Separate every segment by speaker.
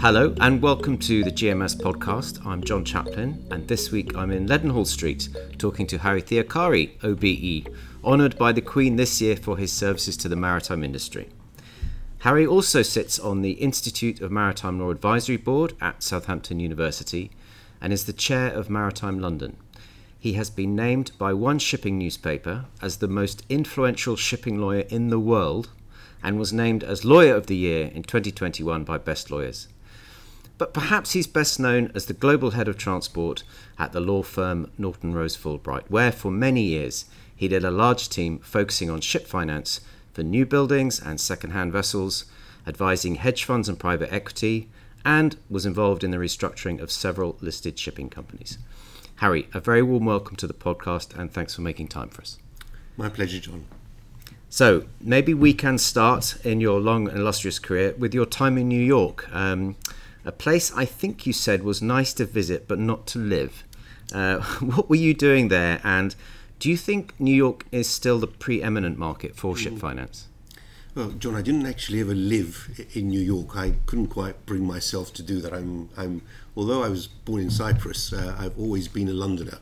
Speaker 1: Hello and welcome to the GMS podcast. I'm John Chaplin, and this week I'm in Leadenhall Street talking to Harry Theochari, OBE, honoured by the Queen this year for his services to the maritime industry. Harry also sits on the Institute of Maritime Law Advisory Board at Southampton University and is the chair of Maritime London. He has been named by one shipping newspaper as the most influential shipping lawyer in the world and was named as Lawyer of the Year in 2021 by Best Lawyers but perhaps he's best known as the global head of transport at the law firm Norton Rose Fulbright, where for many years he led a large team focusing on ship finance for new buildings and second hand vessels, advising hedge funds and private equity, and was involved in the restructuring of several listed shipping companies. Harry, a very warm welcome to the podcast and thanks for making time for us.
Speaker 2: My pleasure, John.
Speaker 1: So, maybe we can start in your long and illustrious career with your time in New York. Um, a place I think you said was nice to visit but not to live. Uh, what were you doing there, and do you think New York is still the preeminent market for ship mm. finance?
Speaker 2: Well, John, I didn't actually ever live in New York. I couldn't quite bring myself to do that. I'm, I'm although I was born in Cyprus, uh, I've always been a Londoner,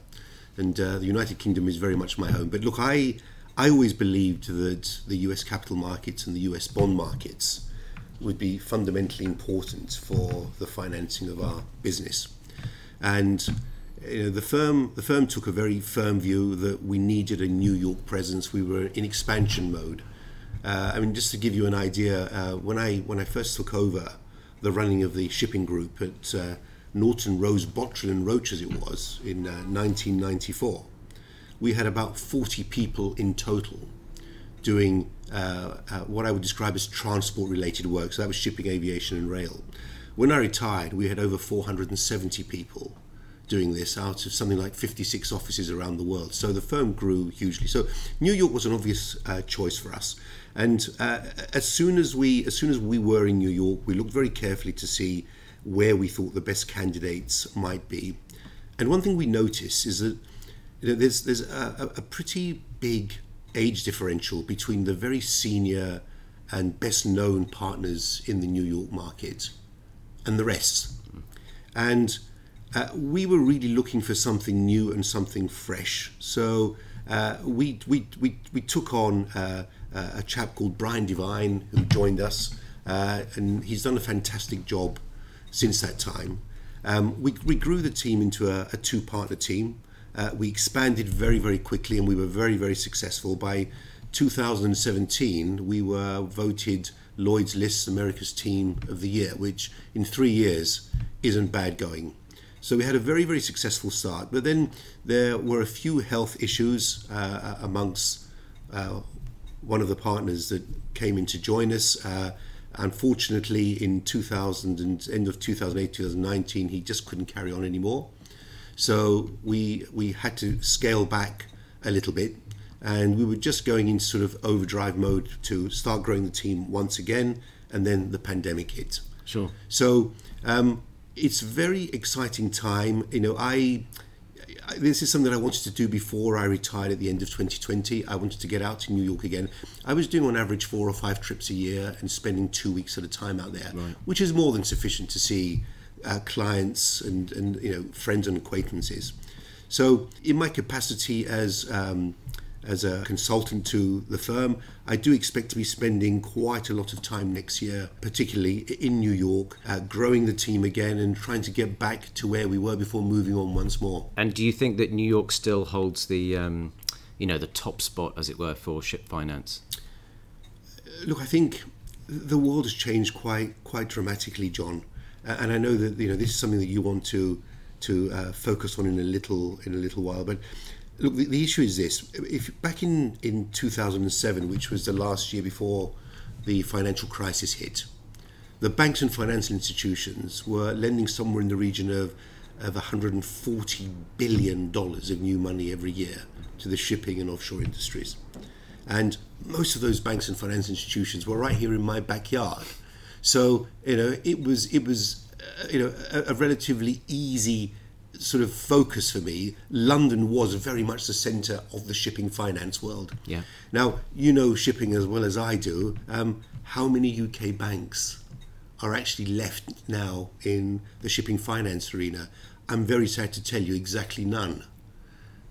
Speaker 2: and uh, the United Kingdom is very much my home. But look, I, I always believed that the U.S. capital markets and the U.S. bond markets would be fundamentally important for the financing of our business. And you know, the firm the firm took a very firm view that we needed a New York presence. We were in expansion mode. Uh, I mean, just to give you an idea, uh, when I when I first took over the running of the shipping group at uh, Norton Rose Botterell and Roche, as it was in 1994, uh, we had about 40 people in total doing uh, uh, what I would describe as transport related work. So that was shipping, aviation, and rail. When I retired, we had over 470 people doing this out of something like 56 offices around the world. So the firm grew hugely. So New York was an obvious uh, choice for us. And uh, as soon as we as soon as we were in New York, we looked very carefully to see where we thought the best candidates might be. And one thing we noticed is that you know, there's there's a, a pretty big age differential between the very senior and best known partners in the New York market and the rest. And uh, we were really looking for something new and something fresh. So uh, we, we, we, we took on uh, a chap called Brian Devine who joined us, uh, and he's done a fantastic job since that time. Um, we, we grew the team into a, a two partner team. Uh, we expanded very, very quickly and we were very, very successful. By 2017, we were voted Lloyd's List America's Team of the Year, which in three years isn't bad going. So we had a very, very successful start. But then there were a few health issues uh, amongst uh, one of the partners that came in to join us. Uh, unfortunately, in 2000 and end of 2008, 2019, he just couldn't carry on anymore. So we we had to scale back a little bit, and we were just going into sort of overdrive mode to start growing the team once again, and then the pandemic hit.
Speaker 1: Sure.
Speaker 2: So um, it's very exciting time. You know, I this is something that I wanted to do before I retired at the end of 2020. I wanted to get out to New York again. I was doing on average four or five trips a year and spending two weeks at a time out there, right. which is more than sufficient to see uh, clients and, and you know friends and acquaintances. So, in my capacity as um, as a consultant to the firm, I do expect to be spending quite a lot of time next year, particularly in New York, uh, growing the team again and trying to get back to where we were before moving on once more.
Speaker 1: And do you think that New York still holds the, um, you know, the top spot, as it were, for ship finance?
Speaker 2: Look, I think the world has changed quite quite dramatically, John and I know that you know this is something that you want to to uh, focus on in a little in a little while. But look, the, the, issue is this: if back in in 2007, which was the last year before the financial crisis hit, the banks and financial institutions were lending somewhere in the region of of 140 billion dollars of new money every year to the shipping and offshore industries, and most of those banks and financial institutions were right here in my backyard so you know, it was it was uh, you know a, a, relatively easy sort of focus for me. London was very much the centre of the shipping finance world.
Speaker 1: Yeah.
Speaker 2: Now you know shipping as well as I do. Um, how many UK banks are actually left now in the shipping finance arena, I'm very sad to tell you exactly none.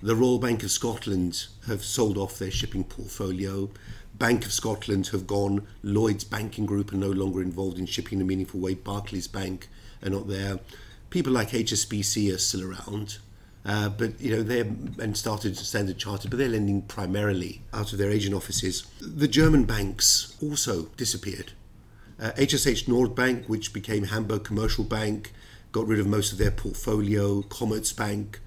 Speaker 2: The Royal Bank of Scotland have sold off their shipping portfolio. Bank of Scotland have gone. Lloyd's Banking Group are no longer involved in shipping in a meaningful way. Barclays Bank are not there. People like HSBC are still around. Uh, but you know they're and started Standard Chartered, but they're lending primarily out of their Asian offices. The German banks also disappeared. Uh, HSH Nordbank, which became Hamburg Commercial Bank, got rid of most of their portfolio. Commerzbank,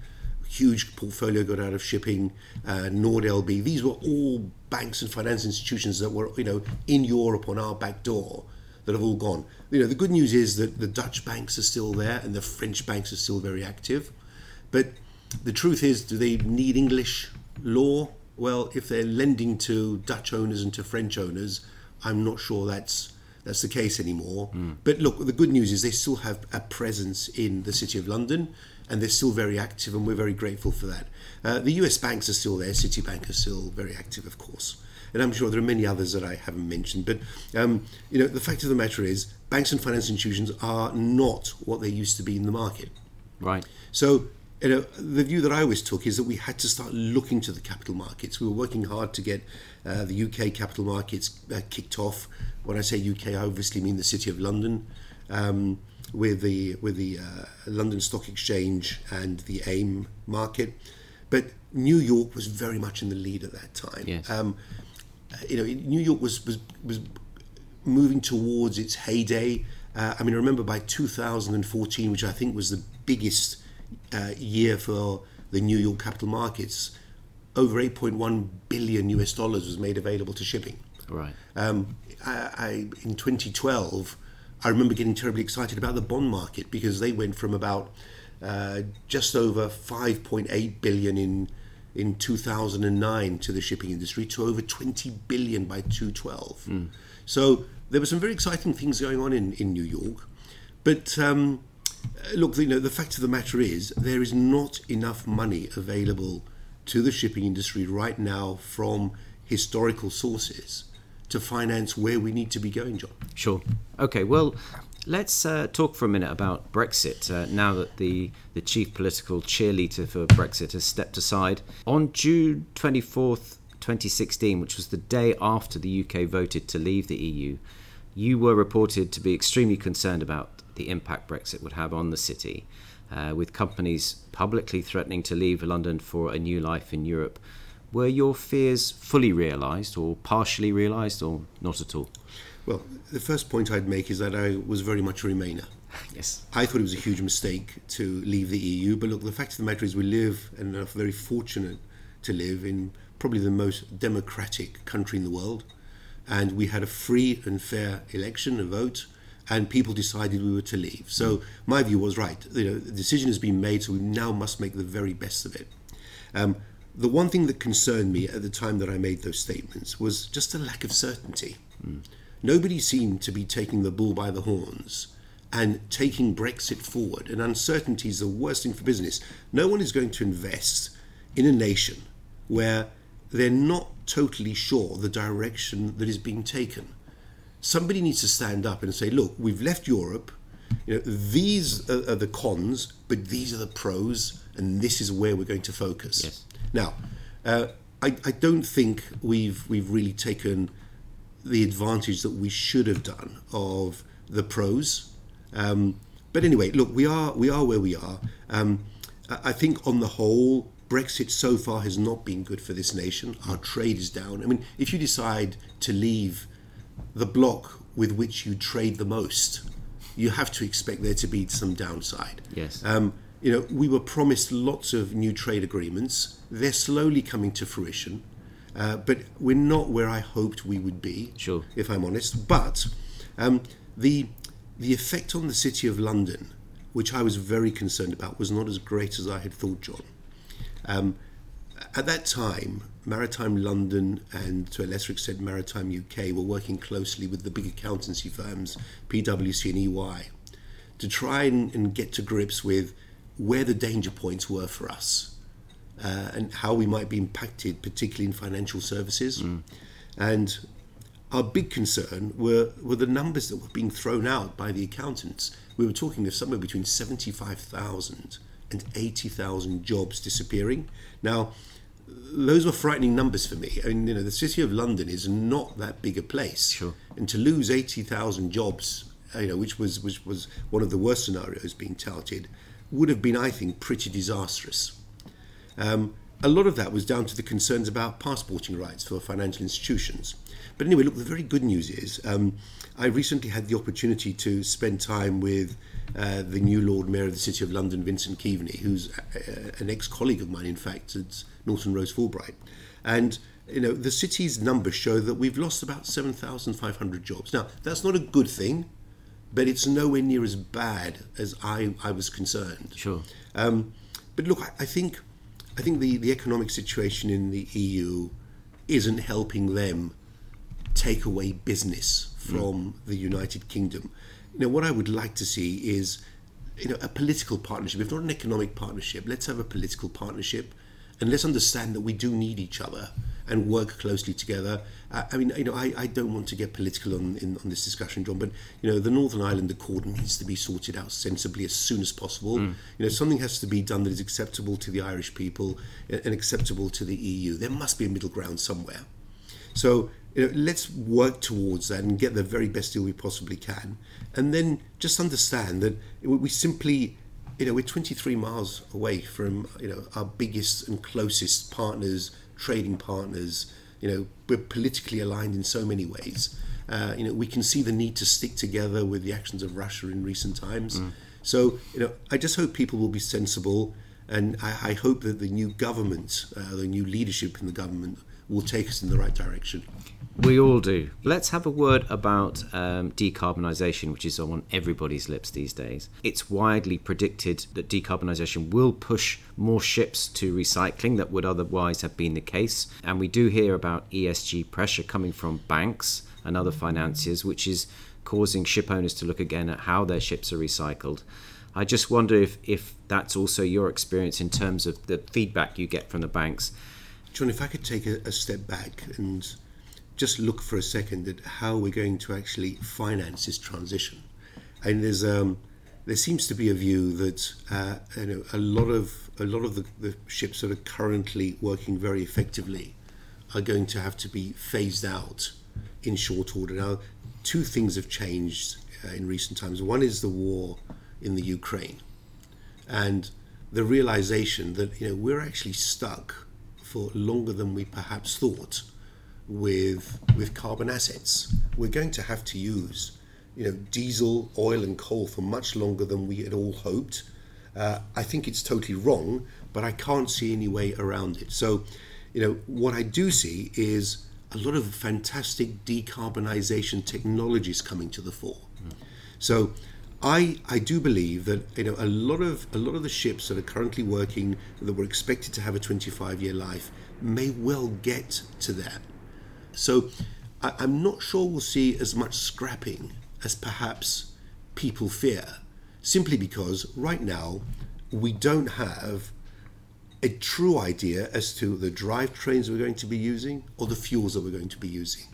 Speaker 2: huge portfolio got out of shipping. Uh, NordLB, these were all banks and finance institutions that were you know in Europe on our back door that have all gone. You know the good news is that the Dutch banks are still there and the French banks are still very active, but the truth is, do they need English law? Well, if they're lending to Dutch owners and to French owners, I'm not sure that's that's the case anymore. Mm. But look, the good news is they still have a presence in the City of London, and they're still very active, and we're very grateful for that. Uh, the U.S. banks are still there. Citibank is still very active, of course, and I'm sure there are many others that I haven't mentioned. But um, you know, the fact of the matter is, banks and finance institutions are not what they used to be in the market.
Speaker 1: Right.
Speaker 2: So you know, the view that I always took is that we had to start looking to the capital markets. We were working hard to get uh, the UK capital markets uh, kicked off. When I say UK, I obviously mean the City of London, um, with the with the uh, London Stock Exchange and the AIM market. But New York was very much in the lead at that time.
Speaker 1: Yes.
Speaker 2: Um, you know, New York was was was moving towards its heyday. Uh, I mean, I remember by 2014, which I think was the biggest uh, year for the New York capital markets, over 8.1 billion US dollars was made available to shipping.
Speaker 1: Right.
Speaker 2: Um, I, I, in 2012, I remember getting terribly excited about the bond market because they went from about uh, just over 5.8 billion in in 2009 to the shipping industry to over 20 billion by 2012. Mm. So there were some very exciting things going on in, in New York, but um, look, you know, the fact of the matter is there is not enough money available to the shipping industry right now from historical sources to finance where we need to be going, John.
Speaker 1: Sure. Okay. Well, let's uh, talk for a minute about Brexit. Uh, now that the the chief political cheerleader for Brexit has stepped aside on June twenty fourth. 2016, which was the day after the UK voted to leave the EU, you were reported to be extremely concerned about the impact Brexit would have on the city, uh, with companies publicly threatening to leave London for a new life in Europe. Were your fears fully realised, or partially realised, or not at all?
Speaker 2: Well, the first point I'd make is that I was very much a Remainer.
Speaker 1: Yes.
Speaker 2: I thought it was a huge mistake to leave the EU, but look, the fact of the matter is we live and are very fortunate to live in probably the most democratic country in the world. And we had a free and fair election, a vote, and people decided we were to leave. So my view was right. You know, the decision has been made, so we now must make the very best of it. Um, the one thing that concerned me at the time that I made those statements was just a lack of certainty. Mm. Nobody seemed to be taking the bull by the horns and taking Brexit forward. And uncertainty is the worst thing for business. No one is going to invest in a nation where they're not totally sure the direction that is being taken somebody needs to stand up and say, look, we've left Europe. You know, these are, are the cons, but these are the pros, and this is where we're going to focus.
Speaker 1: Yes.
Speaker 2: Now, uh, I, I don't think we've we've really taken the advantage that we should have done of the pros. Um, but anyway, look, we are we are where we are. Um, I think on the whole, Brexit so far has not been good for this nation. Our trade is down. I mean, if you decide to leave the block with which you trade the most, you have to expect there to be some downside.
Speaker 1: Yes.
Speaker 2: Um, you know, we were promised lots of new trade agreements. They're slowly coming to fruition, uh, but we're not where I hoped we would be.
Speaker 1: Sure.
Speaker 2: If I'm honest, but um, the the effect on the city of London, which I was very concerned about, was not as great as I had thought, John. Um, at that time, Maritime London and to a lesser extent Maritime UK were working closely with the big accountancy firms, PwC and EY, to try and, and get to grips with where the danger points were for us uh, and how we might be impacted, particularly in financial services. Mm. And our big concern were, were the numbers that were being thrown out by the accountants. We were talking of somewhere between 75,000 and 80,000 jobs disappearing. Now, those were frightening numbers for me. I mean, you know, the city of London is not that big a place,
Speaker 1: Sure.
Speaker 2: and to lose eighty thousand jobs, you know, which was which was one of the worst scenarios being touted, would have been, I think, pretty disastrous. Um, a lot of that was down to the concerns about passporting rights for financial institutions. But anyway, look, the very good news is um, I recently had the opportunity to spend time with uh, the new Lord Mayor of the City of London, Vincent Keaveney, who's uh, an ex colleague of mine, in fact, at Norton Rose Fulbright. And you know, the city's numbers show that we've lost about 7,500 jobs. Now, that's not a good thing, but it's nowhere near as bad as I, I was concerned.
Speaker 1: Sure.
Speaker 2: Um, but look, I, I think I think the, the economic situation in the EU isn't helping them take away business from the United Kingdom. You know, what I would like to see is you know a political partnership. If not an economic partnership, let's have a political partnership, and let's understand that we do need each other and work closely together. Uh, I mean, you know, I, I don't want to get political on in, on this discussion, John, but you know, the Northern Ireland Accord needs to be sorted out sensibly as soon as possible. You know, something has to be done that is acceptable to the Irish people and and acceptable to the EU. There must be a middle ground somewhere. So you know, let's work towards that and get the very best deal we possibly can, and then just understand that we we simply, you know, we're 23 miles away from you know our biggest and closest partners, trading partners. You know, we're politically aligned in so many ways. Uh, you know, we can see the need to stick together with the actions of Russia in recent times. So, you know, I just hope people will be sensible, and I, I hope that the new government, uh, the new leadership in the government, will take us in the right direction.
Speaker 1: We all do. Let's have a word about um, decarbonisation, which is on everybody's lips these days. It's widely predicted that decarbonisation will push more ships to recycling that would otherwise have been the case. And we do hear about ESG pressure coming from banks and other financiers, which is causing ship owners to look again at how their ships are recycled. I just wonder if, if that's also your experience in terms of the feedback you get from the banks.
Speaker 2: John, if I could take a, a step back and just look for a second at how we're going to actually finance this transition. And there's um, there seems to be a view that uh, you know a lot of a lot of the, the ships that are currently working very effectively are going to have to be phased out in short order. Now, two things have changed uh, in recent times. One is the war in the Ukraine, and the realization that you know we're actually stuck for longer than we perhaps thought with with carbon assets. We're going to have to use you know diesel, oil, and coal for much longer than we had all hoped. Uh, I think it's totally wrong, but I can't see any way around it. So, you know, what I do see is a lot of fantastic decarbonization technologies coming to the fore. So, I I do believe that you know a lot of a lot of the ships that are currently working that were expected to have a 25 year life may well get to that. So I, I'm not sure we'll see as much scrapping as perhaps people fear, simply because right now we don't have a true idea as to the drivetrains we're going to be using or the fuels that we're going to be using.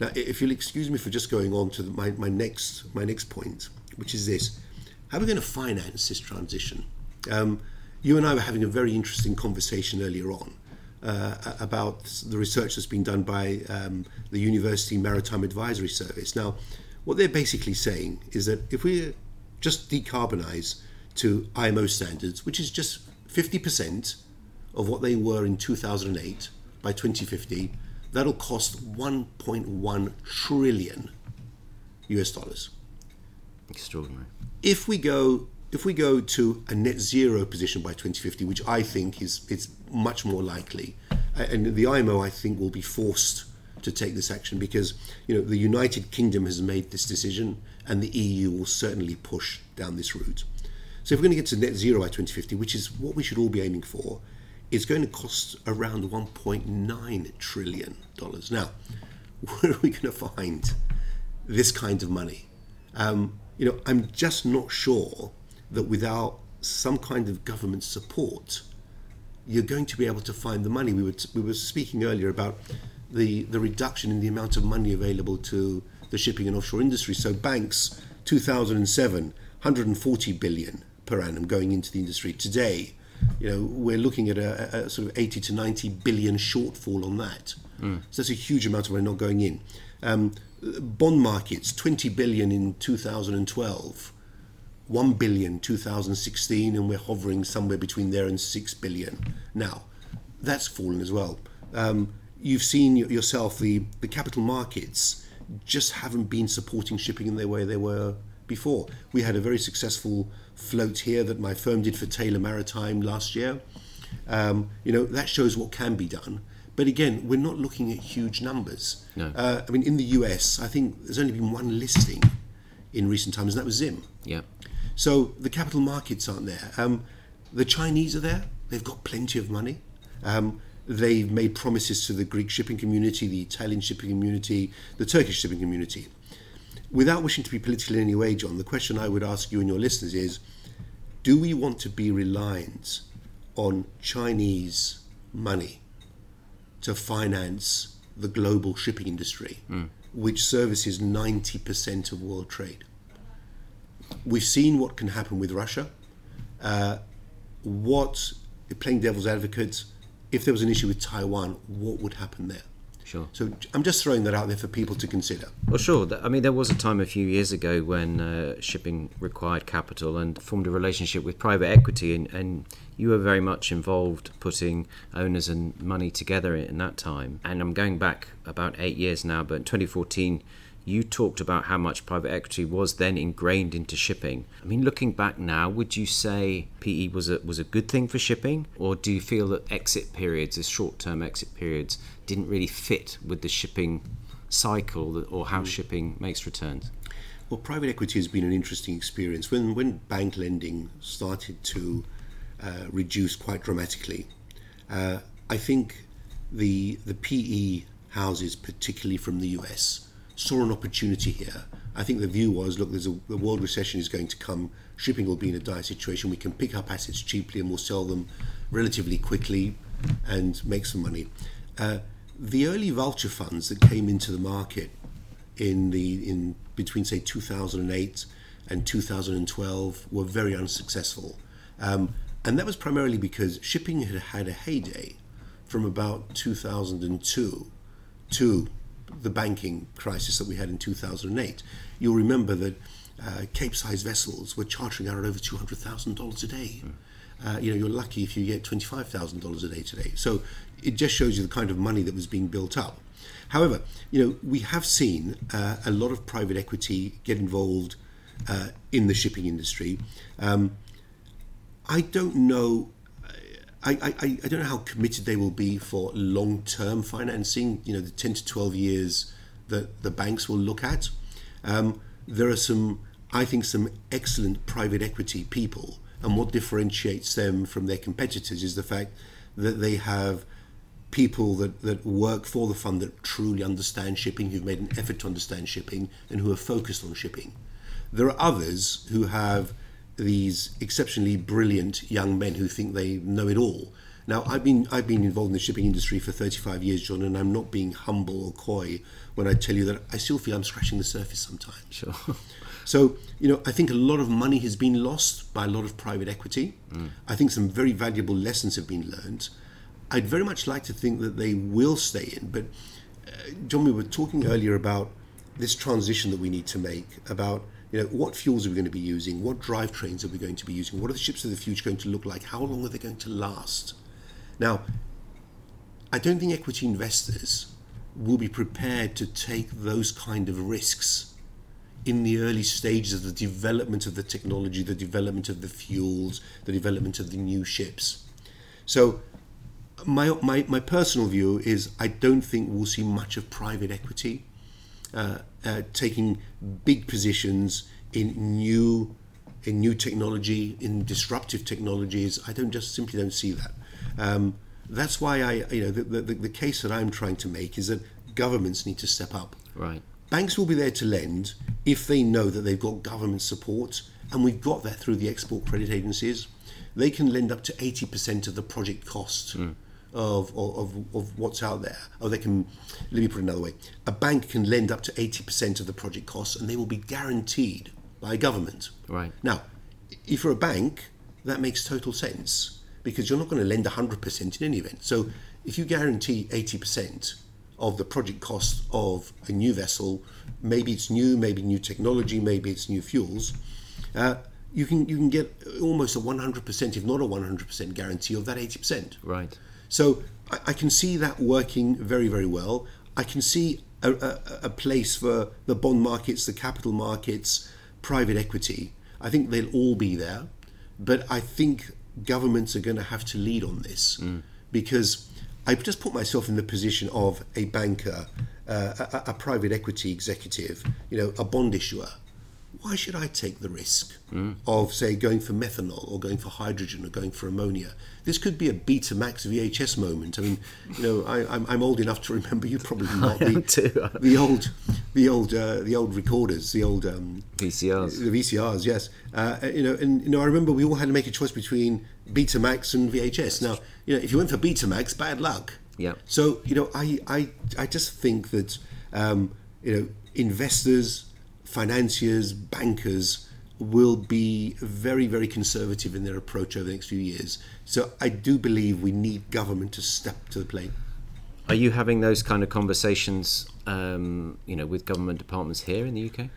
Speaker 2: Now, if you'll excuse me for just going on to the, my, my next my next point, which is this: how are we going to finance this transition? Um, you and I were having a very interesting conversation earlier on uh, about the research that's been done by um, the University Maritime Advisory Service. Now, what they're basically saying is that if we just decarbonize to IMO standards, which is just 50% of what they were in 2008 by 2050, that'll cost 1.1 trillion US dollars.
Speaker 1: Extraordinary.
Speaker 2: If we go if we go to a net zero position by 2050, which I think is is much more likely, and the IMO I think will be forced to take this action because you know the United Kingdom has made this decision, and the EU will certainly push down this route. So if we're going to get to net zero by 2050, which is what we should all be aiming for, it's going to cost around 1.9 trillion dollars. Now, where are we going to find this kind of money? Um, you know, I'm just not sure that without some kind of government support, you're going to be able to find the money. We were we were speaking earlier about the, the reduction in the amount of money available to the shipping and offshore industry. So banks, 2007, 140 billion per annum going into the industry. Today, you know, we're looking at a, a sort of 80 to 90 billion shortfall on that. Mm. So that's a huge amount of money not going in. Um, bond markets, 20 billion in 2012. 1 billion 2016 and we're hovering somewhere between there and 6 billion now. That's fallen as well. Um, you've seen yourself the, the capital markets just haven't been supporting shipping in the way they were before. We had a very successful float here that my firm did for Taylor Maritime last year. Um, you know that shows what can be done but again we're not looking at huge numbers
Speaker 1: no.
Speaker 2: uh, I mean in the US I think there's only been one listing in recent times and that was Zim
Speaker 1: yeah
Speaker 2: so the capital markets aren't there. Um, the Chinese are there. They've got plenty of money. Um, they've made promises to the Greek shipping community, the Italian shipping community, the Turkish shipping community. Without wishing to be political in any way, John, the question I would ask you and your listeners is do we want to be reliant on Chinese money to finance the global shipping industry, mm. which services 90% of world trade? we've seen what can happen with Russia. Uh, what, playing devil's advocate, if there was an issue with Taiwan, what would happen there?
Speaker 1: Sure.
Speaker 2: So I'm just throwing that out there for people to consider.
Speaker 1: Well, sure. I mean, there was a time a few years ago when uh, shipping required capital and formed a relationship with private equity, and, and you were very much involved putting owners and money together in that time. And I'm going back about eight years now, but in 2014 you talked about how much private equity was then ingrained into shipping. I mean, looking back now, would you say PE was a was a good thing for shipping, or do you feel that exit periods, the short-term exit periods, didn't really fit with the shipping cycle or how mm. shipping makes returns?
Speaker 2: Well, private equity has been an interesting experience. When when bank lending started to uh, reduce quite dramatically, uh, I think the the PE houses, particularly from the US, saw an opportunity here. I think the view was, look, there's a the world recession is going to come. Shipping will be in a dire situation. We can pick up assets cheaply and we'll sell them relatively quickly and make some money. Uh, the early vulture funds that came into the market in the in between say 2008 and 2012 were very unsuccessful, um, and that was primarily because shipping had had a heyday from about 2002 to the banking crisis that we had in 2008. You'll remember that uh, Cape-size vessels were chartering out at over $200,000 a day. Mm. Uh, you know, you're lucky if you get $25,000 a day today. So it just shows you the kind of money that was being built up. However, you know, we have seen uh, a lot of private equity get involved uh, in the shipping industry. Um, I don't know I, I, I don't know how committed they will be for long term financing, you know, the 10 to 12 years that the banks will look at. Um, there are some, I think, some excellent private equity people, and what differentiates them from their competitors is the fact that they have people that, that work for the fund that truly understand shipping, who've made an effort to understand shipping, and who are focused on shipping. There are others who have these exceptionally brilliant young men who think they know it all. Now, I've been I've been involved in the shipping industry for 35 years, John, and I'm not being humble or coy when I tell you that I still feel I'm scratching the surface sometimes.
Speaker 1: Sure.
Speaker 2: So, you know, I think a lot of money has been lost by a lot of private equity. Mm. I think some very valuable lessons have been learned. I'd very much like to think that they will stay in, but uh, John, we were talking earlier about this transition that we need to make about you know, what fuels are we going to be using? What drivetrains are we going to be using? What are the ships of the future going to look like? How long are they going to last? Now, I don't think equity investors will be prepared to take those kind of risks in the early stages of the development of the technology, the development of the fuels, the development of the new ships. So, my, my, my personal view is I don't think we'll see much of private equity uh, uh, taking big positions in new in new technology, in disruptive technologies. I don't just simply don't see that. Um, that's why I, you know, the, the, the case that I'm trying to make is that governments need to step up.
Speaker 1: Right.
Speaker 2: Banks will be there to lend if they know that they've got government support, and we've got that through the export credit agencies. They can lend up to 80% of the project cost. Mm of, of, of what's out there. Or they can, let me put it another way a bank can lend up to 80% of the project costs and they will be guaranteed by a government.
Speaker 1: Right.
Speaker 2: Now, if you're a bank, that makes total sense because you're not going to lend 100% in any event. So if you guarantee 80% of the project cost of a new vessel, maybe it's new, maybe new technology, maybe it's new fuels, uh, you can you can get almost a 100%, if not a 100% guarantee of that 80%.
Speaker 1: Right.
Speaker 2: So I, I can see that working very, very well. I can see a, a, a place for the bond markets, the capital markets, private equity. I think they'll all be there. But I think governments are going to have to lead on this because I just put myself in the position of a banker, uh, a, a private equity executive, you know, a bond issuer. Why should I take the risk of, say, going for methanol or going for hydrogen or going for ammonia? This could be a Betamax VHS moment. I mean, you know, I, I'm, I'm old enough to remember. You probably not the,
Speaker 1: too.
Speaker 2: the old, the old, uh, the old recorders, the old um,
Speaker 1: VCRs.
Speaker 2: the VCRs, yes. Uh, you know, and you know, I remember we all had to make a choice between Betamax and VHS. Now, you know, if you went for Betamax, bad luck.
Speaker 1: Yeah.
Speaker 2: So you know, I I, I just think that um, you know investors, financiers, bankers will be very very conservative in their approach over the next few years. So I do believe we need government to step to the plate.
Speaker 1: Are you having those kind of conversations, um, you know, with government departments here in the UK?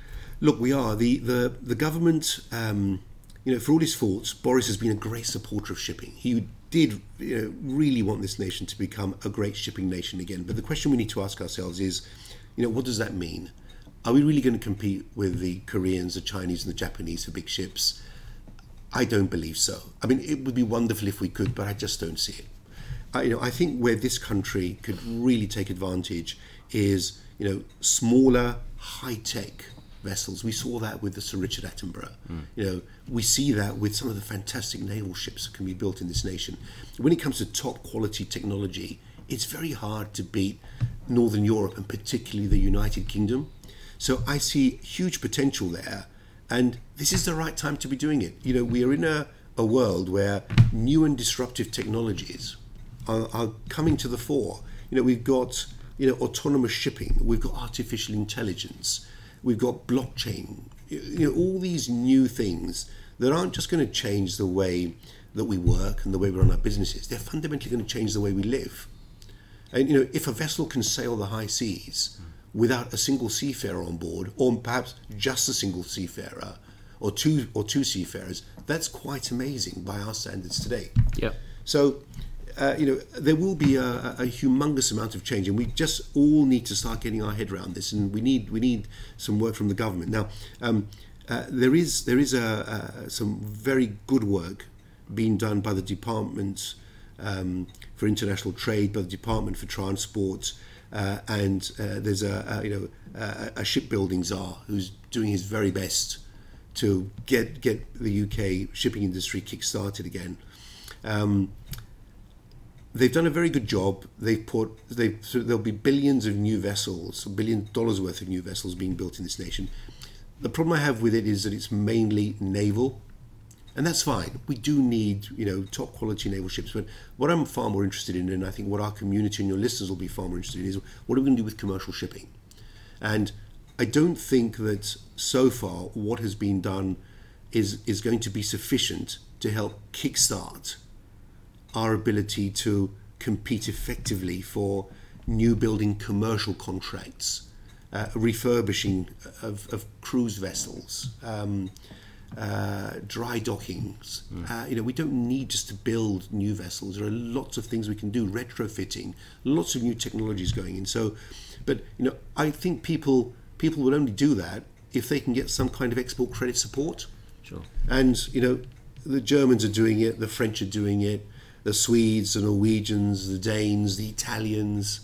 Speaker 2: Look, we are the the the government. Um, you know, for all his faults, Boris has been a great supporter of shipping. He did you know, really want this nation to become a great shipping nation again. But the question we need to ask ourselves is, you know, what does that mean? Are we really going to compete with the Koreans, the Chinese, and the Japanese for big ships? I don't believe so. I mean, it would be wonderful if we could, but I just don't see it. I, you know, I think where this country could really take advantage is, you know, smaller, high-tech vessels. We saw that with the Sir Richard Attenborough. Mm. You know, we see that with some of the fantastic naval ships that can be built in this nation. When it comes to top quality technology, it's very hard to beat Northern Europe and particularly the United Kingdom. So I see huge potential there, and this is the right time to be doing it. You know, we are in a, a world where new and disruptive technologies are, are coming to the fore. You know, we've got you know autonomous shipping, we've got artificial intelligence, we've got blockchain. You know, all these new things that aren't just going to change the way that we work and the way we run our businesses. They're fundamentally going to change the way we live. And you know, if a vessel can sail the high seas without a single seafarer on board, or perhaps just a single seafarer, or two or two seafarers, that's quite amazing by our standards today.
Speaker 1: Yeah.
Speaker 2: So, uh, you know, there will be a, a humongous amount of change, and we just all need to start getting our head around this. And we need we need some work from the government now. Um, uh, there is there is a, a, some very good work being done by the Department um, for International Trade, by the Department for Transport, uh, and uh, there's a, a you know a, a shipbuilding czar who's doing his very best to get get the UK shipping industry kick-started again. Um, they've done a very good job. They've put they so there'll be billions of new vessels, billion dollars worth of new vessels being built in this nation. The problem I have with it is that it's mainly naval, and that's fine. We do need you know top quality naval ships, but what I'm far more interested in, and I think what our community and your listeners will be far more interested in, is what are we going to do with commercial shipping? And I don't think that so far what has been done is is going to be sufficient to help kickstart our ability to compete effectively for new building commercial contracts, uh, refurbishing of, of cruise vessels, um, uh, dry dockings. Uh, you know, we don't need just to build new vessels. There are lots of things we can do, retrofitting, lots of new technologies going in. So, but you know, I think people people will only do that if they can get some kind of export credit support.
Speaker 1: Sure.
Speaker 2: And you know, the Germans are doing it, the French are doing it, the Swedes, the Norwegians, the Danes, the Italians,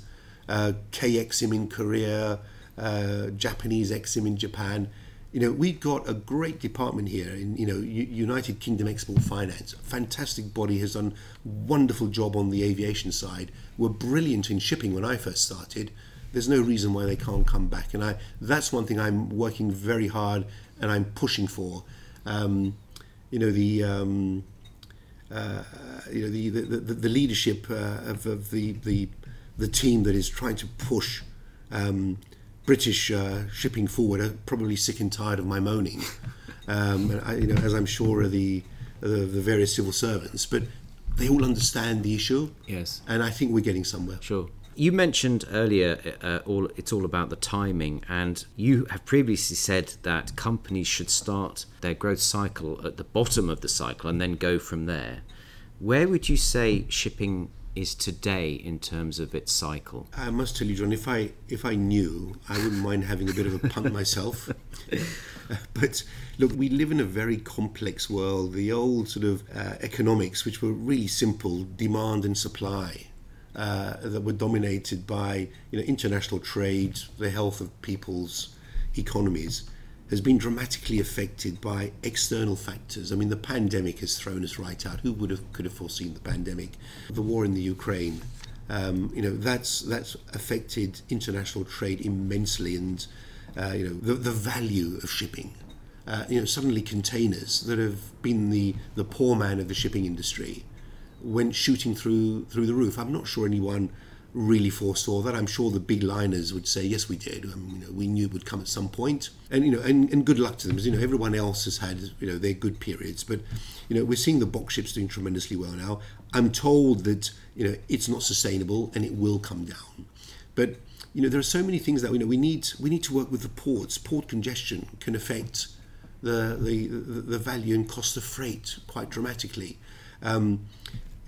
Speaker 2: uh, KEXIM in Korea, uh, Japanese Exim in Japan. You know, we've got a great department here in you know U- United Kingdom Export Finance. Fantastic body has done wonderful job on the aviation side. Were brilliant in shipping when I first started. There's no reason why they can't come back, and I that's one thing I'm working very hard and I'm pushing for. Um, you know the um, uh, you know the the, the, the leadership uh, of, of the, the the team that is trying to push um, British uh, shipping forward are probably sick and tired of my moaning, um, and I, you know as I'm sure are the, the the various civil servants, but they all understand the issue.
Speaker 1: Yes.
Speaker 2: and I think we're getting somewhere.
Speaker 1: Sure. You mentioned earlier, uh, all it's all about the timing, and you have previously said that companies should start their growth cycle at the bottom of the cycle and then go from there. Where would you say shipping is today in terms of its cycle?
Speaker 2: I must tell you, John, if I if I knew, I wouldn't mind having a bit of a punt myself. but look, we live in a very complex world. The old sort of uh, economics, which were really simple, demand and supply, uh, that were dominated by you know international trade, the health of people's economies, has been dramatically affected by external factors. I mean, the pandemic has thrown us right out. Who would have could have foreseen the pandemic? The war in the Ukraine. Um, you know that's that's affected international trade immensely, and uh, you know the the value of shipping. Uh, you know, suddenly containers that have been the the poor man of the shipping industry went shooting through through the roof. I'm not sure anyone really foresaw that. I'm sure the big liners would say, yes, we did. Um, you know, we knew it would come at some point. And you know, and, and good luck to them. As you know, everyone else has had you know their good periods, but you know, we're seeing the box ships doing tremendously well now. I'm told that you know it's not sustainable and it will come down, but you know there are so many things that we know we need we need to work with the ports. Port congestion can affect the the, the value and cost of freight quite dramatically. Um,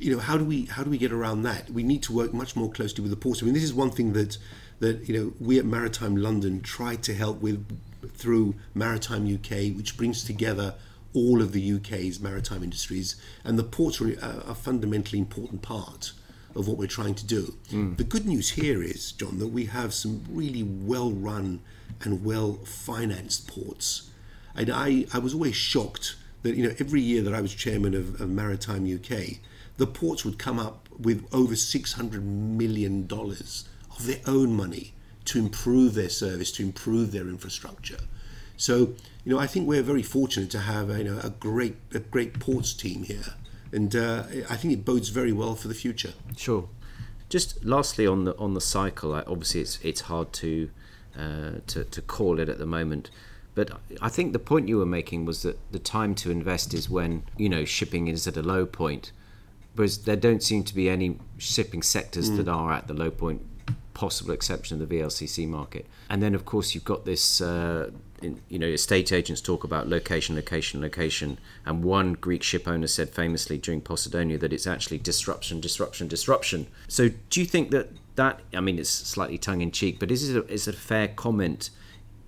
Speaker 2: you know how do we how do we get around that? We need to work much more closely with the ports. I mean this is one thing that that you know we at maritime london try to help with through maritime uk which brings together all of the uk's maritime industries and the ports are a, fundamentally important part of what we're trying to do. Mm. the good news here is john that we have some really well run and well financed ports. And i i was always shocked that you know every year that i was chairman of, of maritime uk the ports would come up with over $600 million of their own money to improve their service, to improve their infrastructure. So, you know, I think we're very fortunate to have you know, a great, a great ports team here. And uh, I think it bodes very well for the future.
Speaker 1: Sure. Just lastly on the on the cycle, obviously it's it's hard to uh, to, to call it at the moment. But I think the point you were making was that the time to invest is when you know shipping is at a low point, whereas there don't seem to be any shipping sectors mm. that are at the low point possible exception of the VLCC market. And then, of course, you've got this, uh, in, you know, estate agents talk about location, location, location. And one Greek ship owner said famously during Posidonia that it's actually disruption, disruption, disruption. So, do you think that that, I mean, it's slightly tongue in cheek, but is it, a, is it a fair comment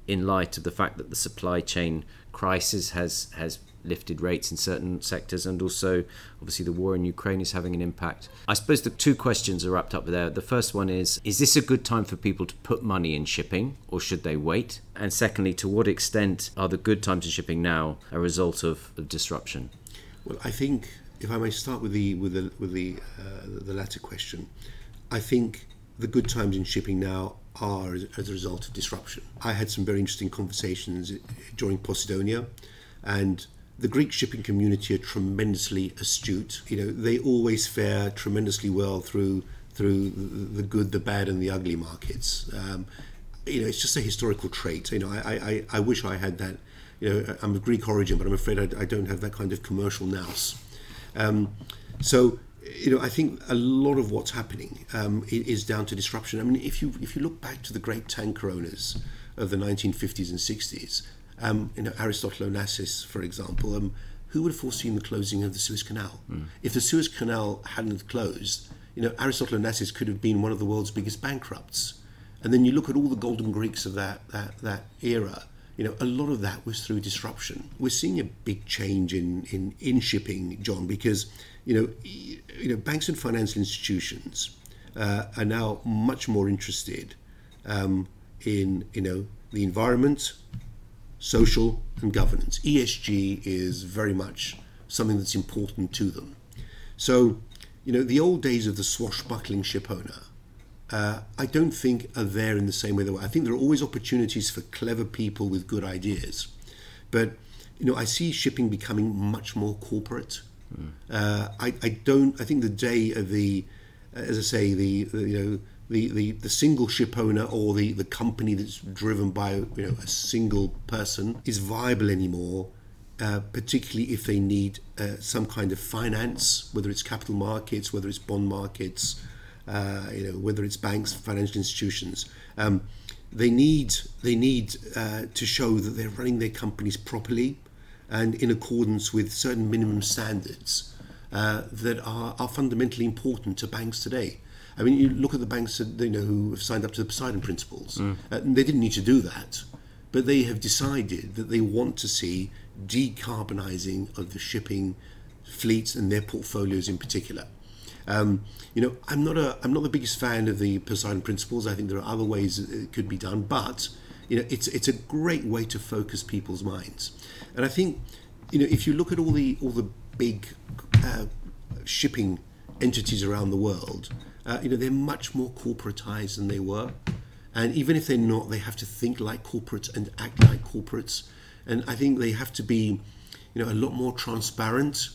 Speaker 1: in light of the fact that the supply chain crisis has, has lifted rates in certain sectors, and also obviously the war in Ukraine is having an impact. I suppose the two questions are wrapped up there. The first one is Is this a good time for people to put money in shipping, or should they wait? And secondly, to what extent are the good times in shipping now a result of, disruption?
Speaker 2: Well, I think if I may start with the with the with the uh, the latter question, I think the good times in shipping now are as a result of disruption. I had some very interesting conversations during Posidonia, and the Greek shipping community are tremendously astute. You know, they always fare tremendously well through through the good, the bad, and the ugly markets. Um, you know, it's just a historical trait. You know, I, I, I wish I had that. You know, I'm of Greek origin, but I'm afraid I, I don't have that kind of commercial nous. Um, so, you know, I think a lot of what's happening um, is down to disruption. I mean, if you if you look back to the great tanker owners of the 1950s and 60s, um, you know, Aristotle Onassis, for example, um, who would have foreseen the closing of the Suez Canal? Mm. If the Suez Canal hadn't closed, you know, Aristotle Onassis could have been one of the world's biggest bankrupts. And then you look at all the golden Greeks of that, that, that era, you know, a lot of that was through disruption. We're seeing a big change in, in, in shipping, John, because, you know, you know, banks and financial institutions uh, are now much more interested um, in, you know, the environment, social, and governance. ESG is very much something that's important to them. So, you know, the old days of the swashbuckling ship owner, uh, I don't think are there in the same way they were. I think there are always opportunities for clever people with good ideas. But, you know, I see shipping becoming much more corporate. Uh, I, I don't. I think the day of the, uh, as I say, the, the you know the, the, the single ship owner or the, the company that's driven by you know a single person is viable anymore. Uh, particularly if they need uh, some kind of finance, whether it's capital markets, whether it's bond markets, uh, you know, whether it's banks, financial institutions. Um, they need they need uh, to show that they're running their companies properly and in accordance with certain minimum standards uh, that are, are fundamentally important to banks today. I mean, you look at the banks that, you know who have signed up to the Poseidon Principles. Mm. Uh, they didn't need to do that, but they have decided that they want to see decarbonising of the shipping fleets and their portfolios in particular. Um, you know, I'm not a I'm not the biggest fan of the Poseidon principles. I think there are other ways it could be done, but you know, it's it's a great way to focus people's minds. And I think, you know, if you look at all the all the big uh, shipping entities around the world, uh, you know, they're much more corporatized than they were. And even if they're not, they have to think like corporates and act like corporates. And I think they have to be, you know, a lot more transparent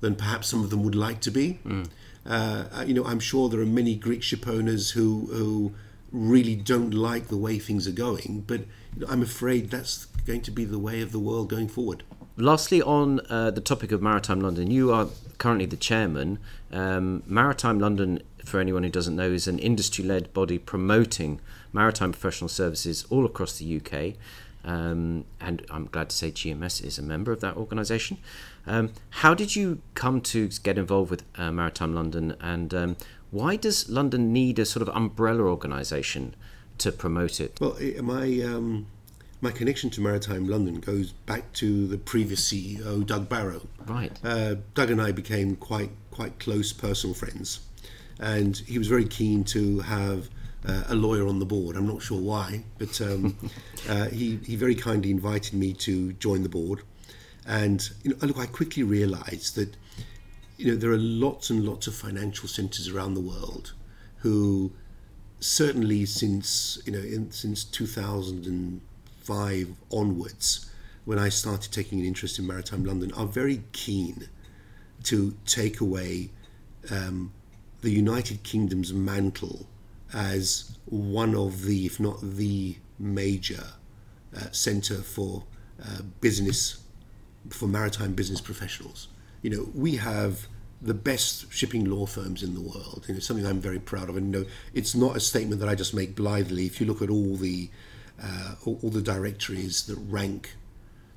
Speaker 2: than perhaps some of them would like to be. Mm. Uh, you know, I'm sure there are many Greek ship owners who who really don't like the way things are going, but you know, I'm afraid that's going to be the way of the world going forward.
Speaker 1: Lastly, on uh, the topic of Maritime London, you are currently the chairman. Um, Maritime London, for anyone who doesn't know, is an industry led body promoting maritime professional services all across the UK. Um, and I'm glad to say GMS is a member of that organisation. Um, how did you come to get involved with uh, Maritime London, and um, why does London need a sort of umbrella organisation to promote it?
Speaker 2: Well, my um, my connection to Maritime London goes back to the previous CEO, Doug Barrow.
Speaker 1: Right.
Speaker 2: Uh, Doug and I became quite quite close personal friends, and he was very keen to have uh, a lawyer on the board. I'm not sure why, but um, uh, he, he very kindly invited me to join the board. And you know, look, I quickly realised that you know there are lots and lots of financial centres around the world who certainly since you know in, since 2005 onwards, when I started taking an interest in maritime London, are very keen to take away um, the United Kingdom's mantle as one of the, if not the major uh, centre for uh, business, for maritime business professionals. You know, we have the best shipping law firms in the world. You know, something I'm very proud of. And you know, it's not a statement that I just make blithely. If you look at all the uh, all the directories that rank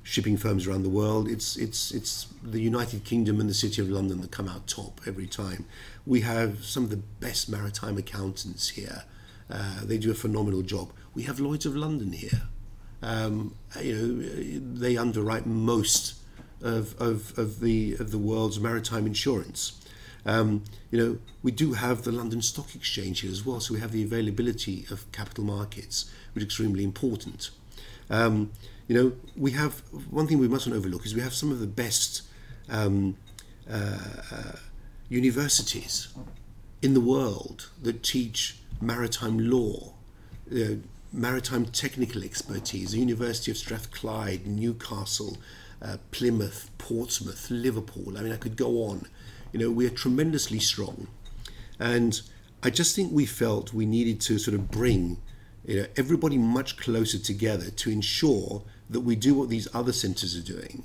Speaker 2: shipping firms around the world. It's it's it's the United Kingdom and the City of London that come out top every time. We have some of the best maritime accountants here. Uh, they do a phenomenal job. We have Lloyd's of London here. Um, you know, they underwrite most of, of, of the of the world's maritime insurance. Um, you know, we do have the London Stock Exchange here as well, so we have the availability of capital markets, which is extremely important. Um, you know, we have one thing we mustn't overlook is we have some of the best um, uh, uh, universities in the world that teach maritime law, uh, maritime technical expertise. The University of Strathclyde, Newcastle, uh, Plymouth, Portsmouth, Liverpool. I mean, I could go on. You know, we are tremendously strong, and I just think we felt we needed to sort of bring you know everybody much closer together to ensure that we do what these other centres are doing,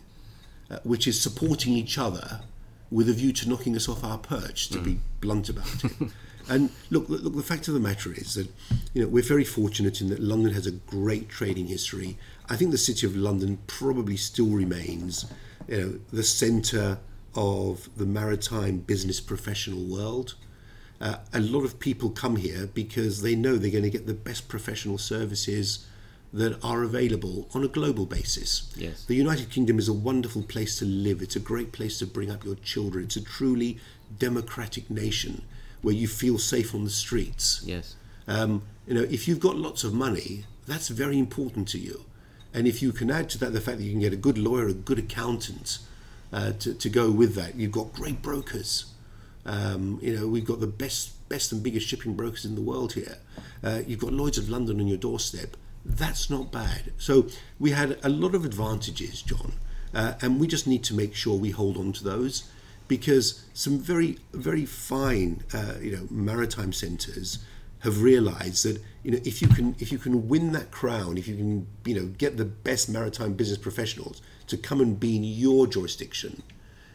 Speaker 2: uh, which is supporting each other with a view to knocking us off our perch, to mm. be blunt about it. and look, look, the fact of the matter is that you know we're very fortunate in that London has a great trading history. I think the city of London probably still remains, you know, the centre of the maritime business professional world. Uh, a lot of people come here because they know they're going to get the best professional services that are available on a global basis.
Speaker 1: Yes.
Speaker 2: The United Kingdom is a wonderful place to live. It's a great place to bring up your children. It's a truly democratic nation where you feel safe on the streets.
Speaker 1: Yes.
Speaker 2: Um, you know, if you've got lots of money, that's very important to you. And if you can add to that the fact that you can get a good lawyer, a good accountant uh, to, to go with that, you've got great brokers. Um, you know, we've got the best, best and biggest shipping brokers in the world here. Uh, you've got Lloyd's of London on your doorstep that's not bad. So we had a lot of advantages, John, uh, and we just need to make sure we hold on to those. because some very very fine uh, you know maritime centres have realised that you know if you can if you can win that crown, if you can you know get the best maritime business professionals to come and be in your jurisdiction,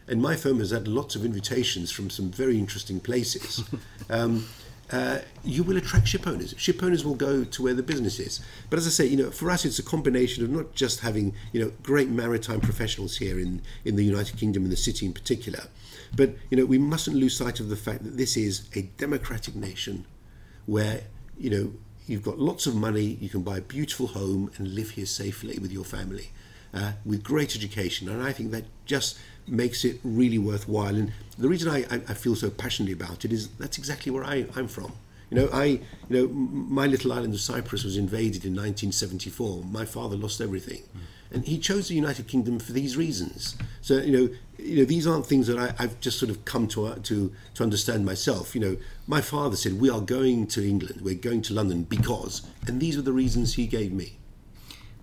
Speaker 2: and my firm has had lots of invitations from some very interesting places. Um, uh, you will attract ship owners. Ship owners will go to where the business is. But as I say, you know, for us, it's a combination of not just having you know great maritime professionals here in in the United Kingdom and the city in particular, but you know we mustn't lose sight of the fact that this is a democratic nation, where you know you've got lots of money, you can buy a beautiful home and live here safely with your family, uh, with great education, and I think that just makes it really worthwhile. And the reason I, I, feel so passionately about it is that's exactly where I, I'm from. You know, I, you know, my little island of Cyprus was invaded in 1974. My father lost everything, and he chose the United Kingdom for these reasons. So, you know, you know, these aren't things that I, I've just sort of come to uh, to to understand myself. You know, my father said we are going to England, we're going to London because, and these were the reasons he gave me.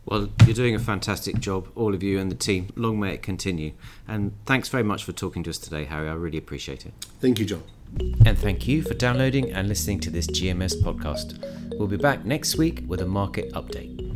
Speaker 1: Well, you're doing a fantastic job, all of you and the team. Long may it continue. And thanks very much for talking to us today, Harry. I really appreciate it.
Speaker 2: Thank you, John.
Speaker 1: And thank you for downloading and listening to this GMS podcast. We'll be back next week with a market update.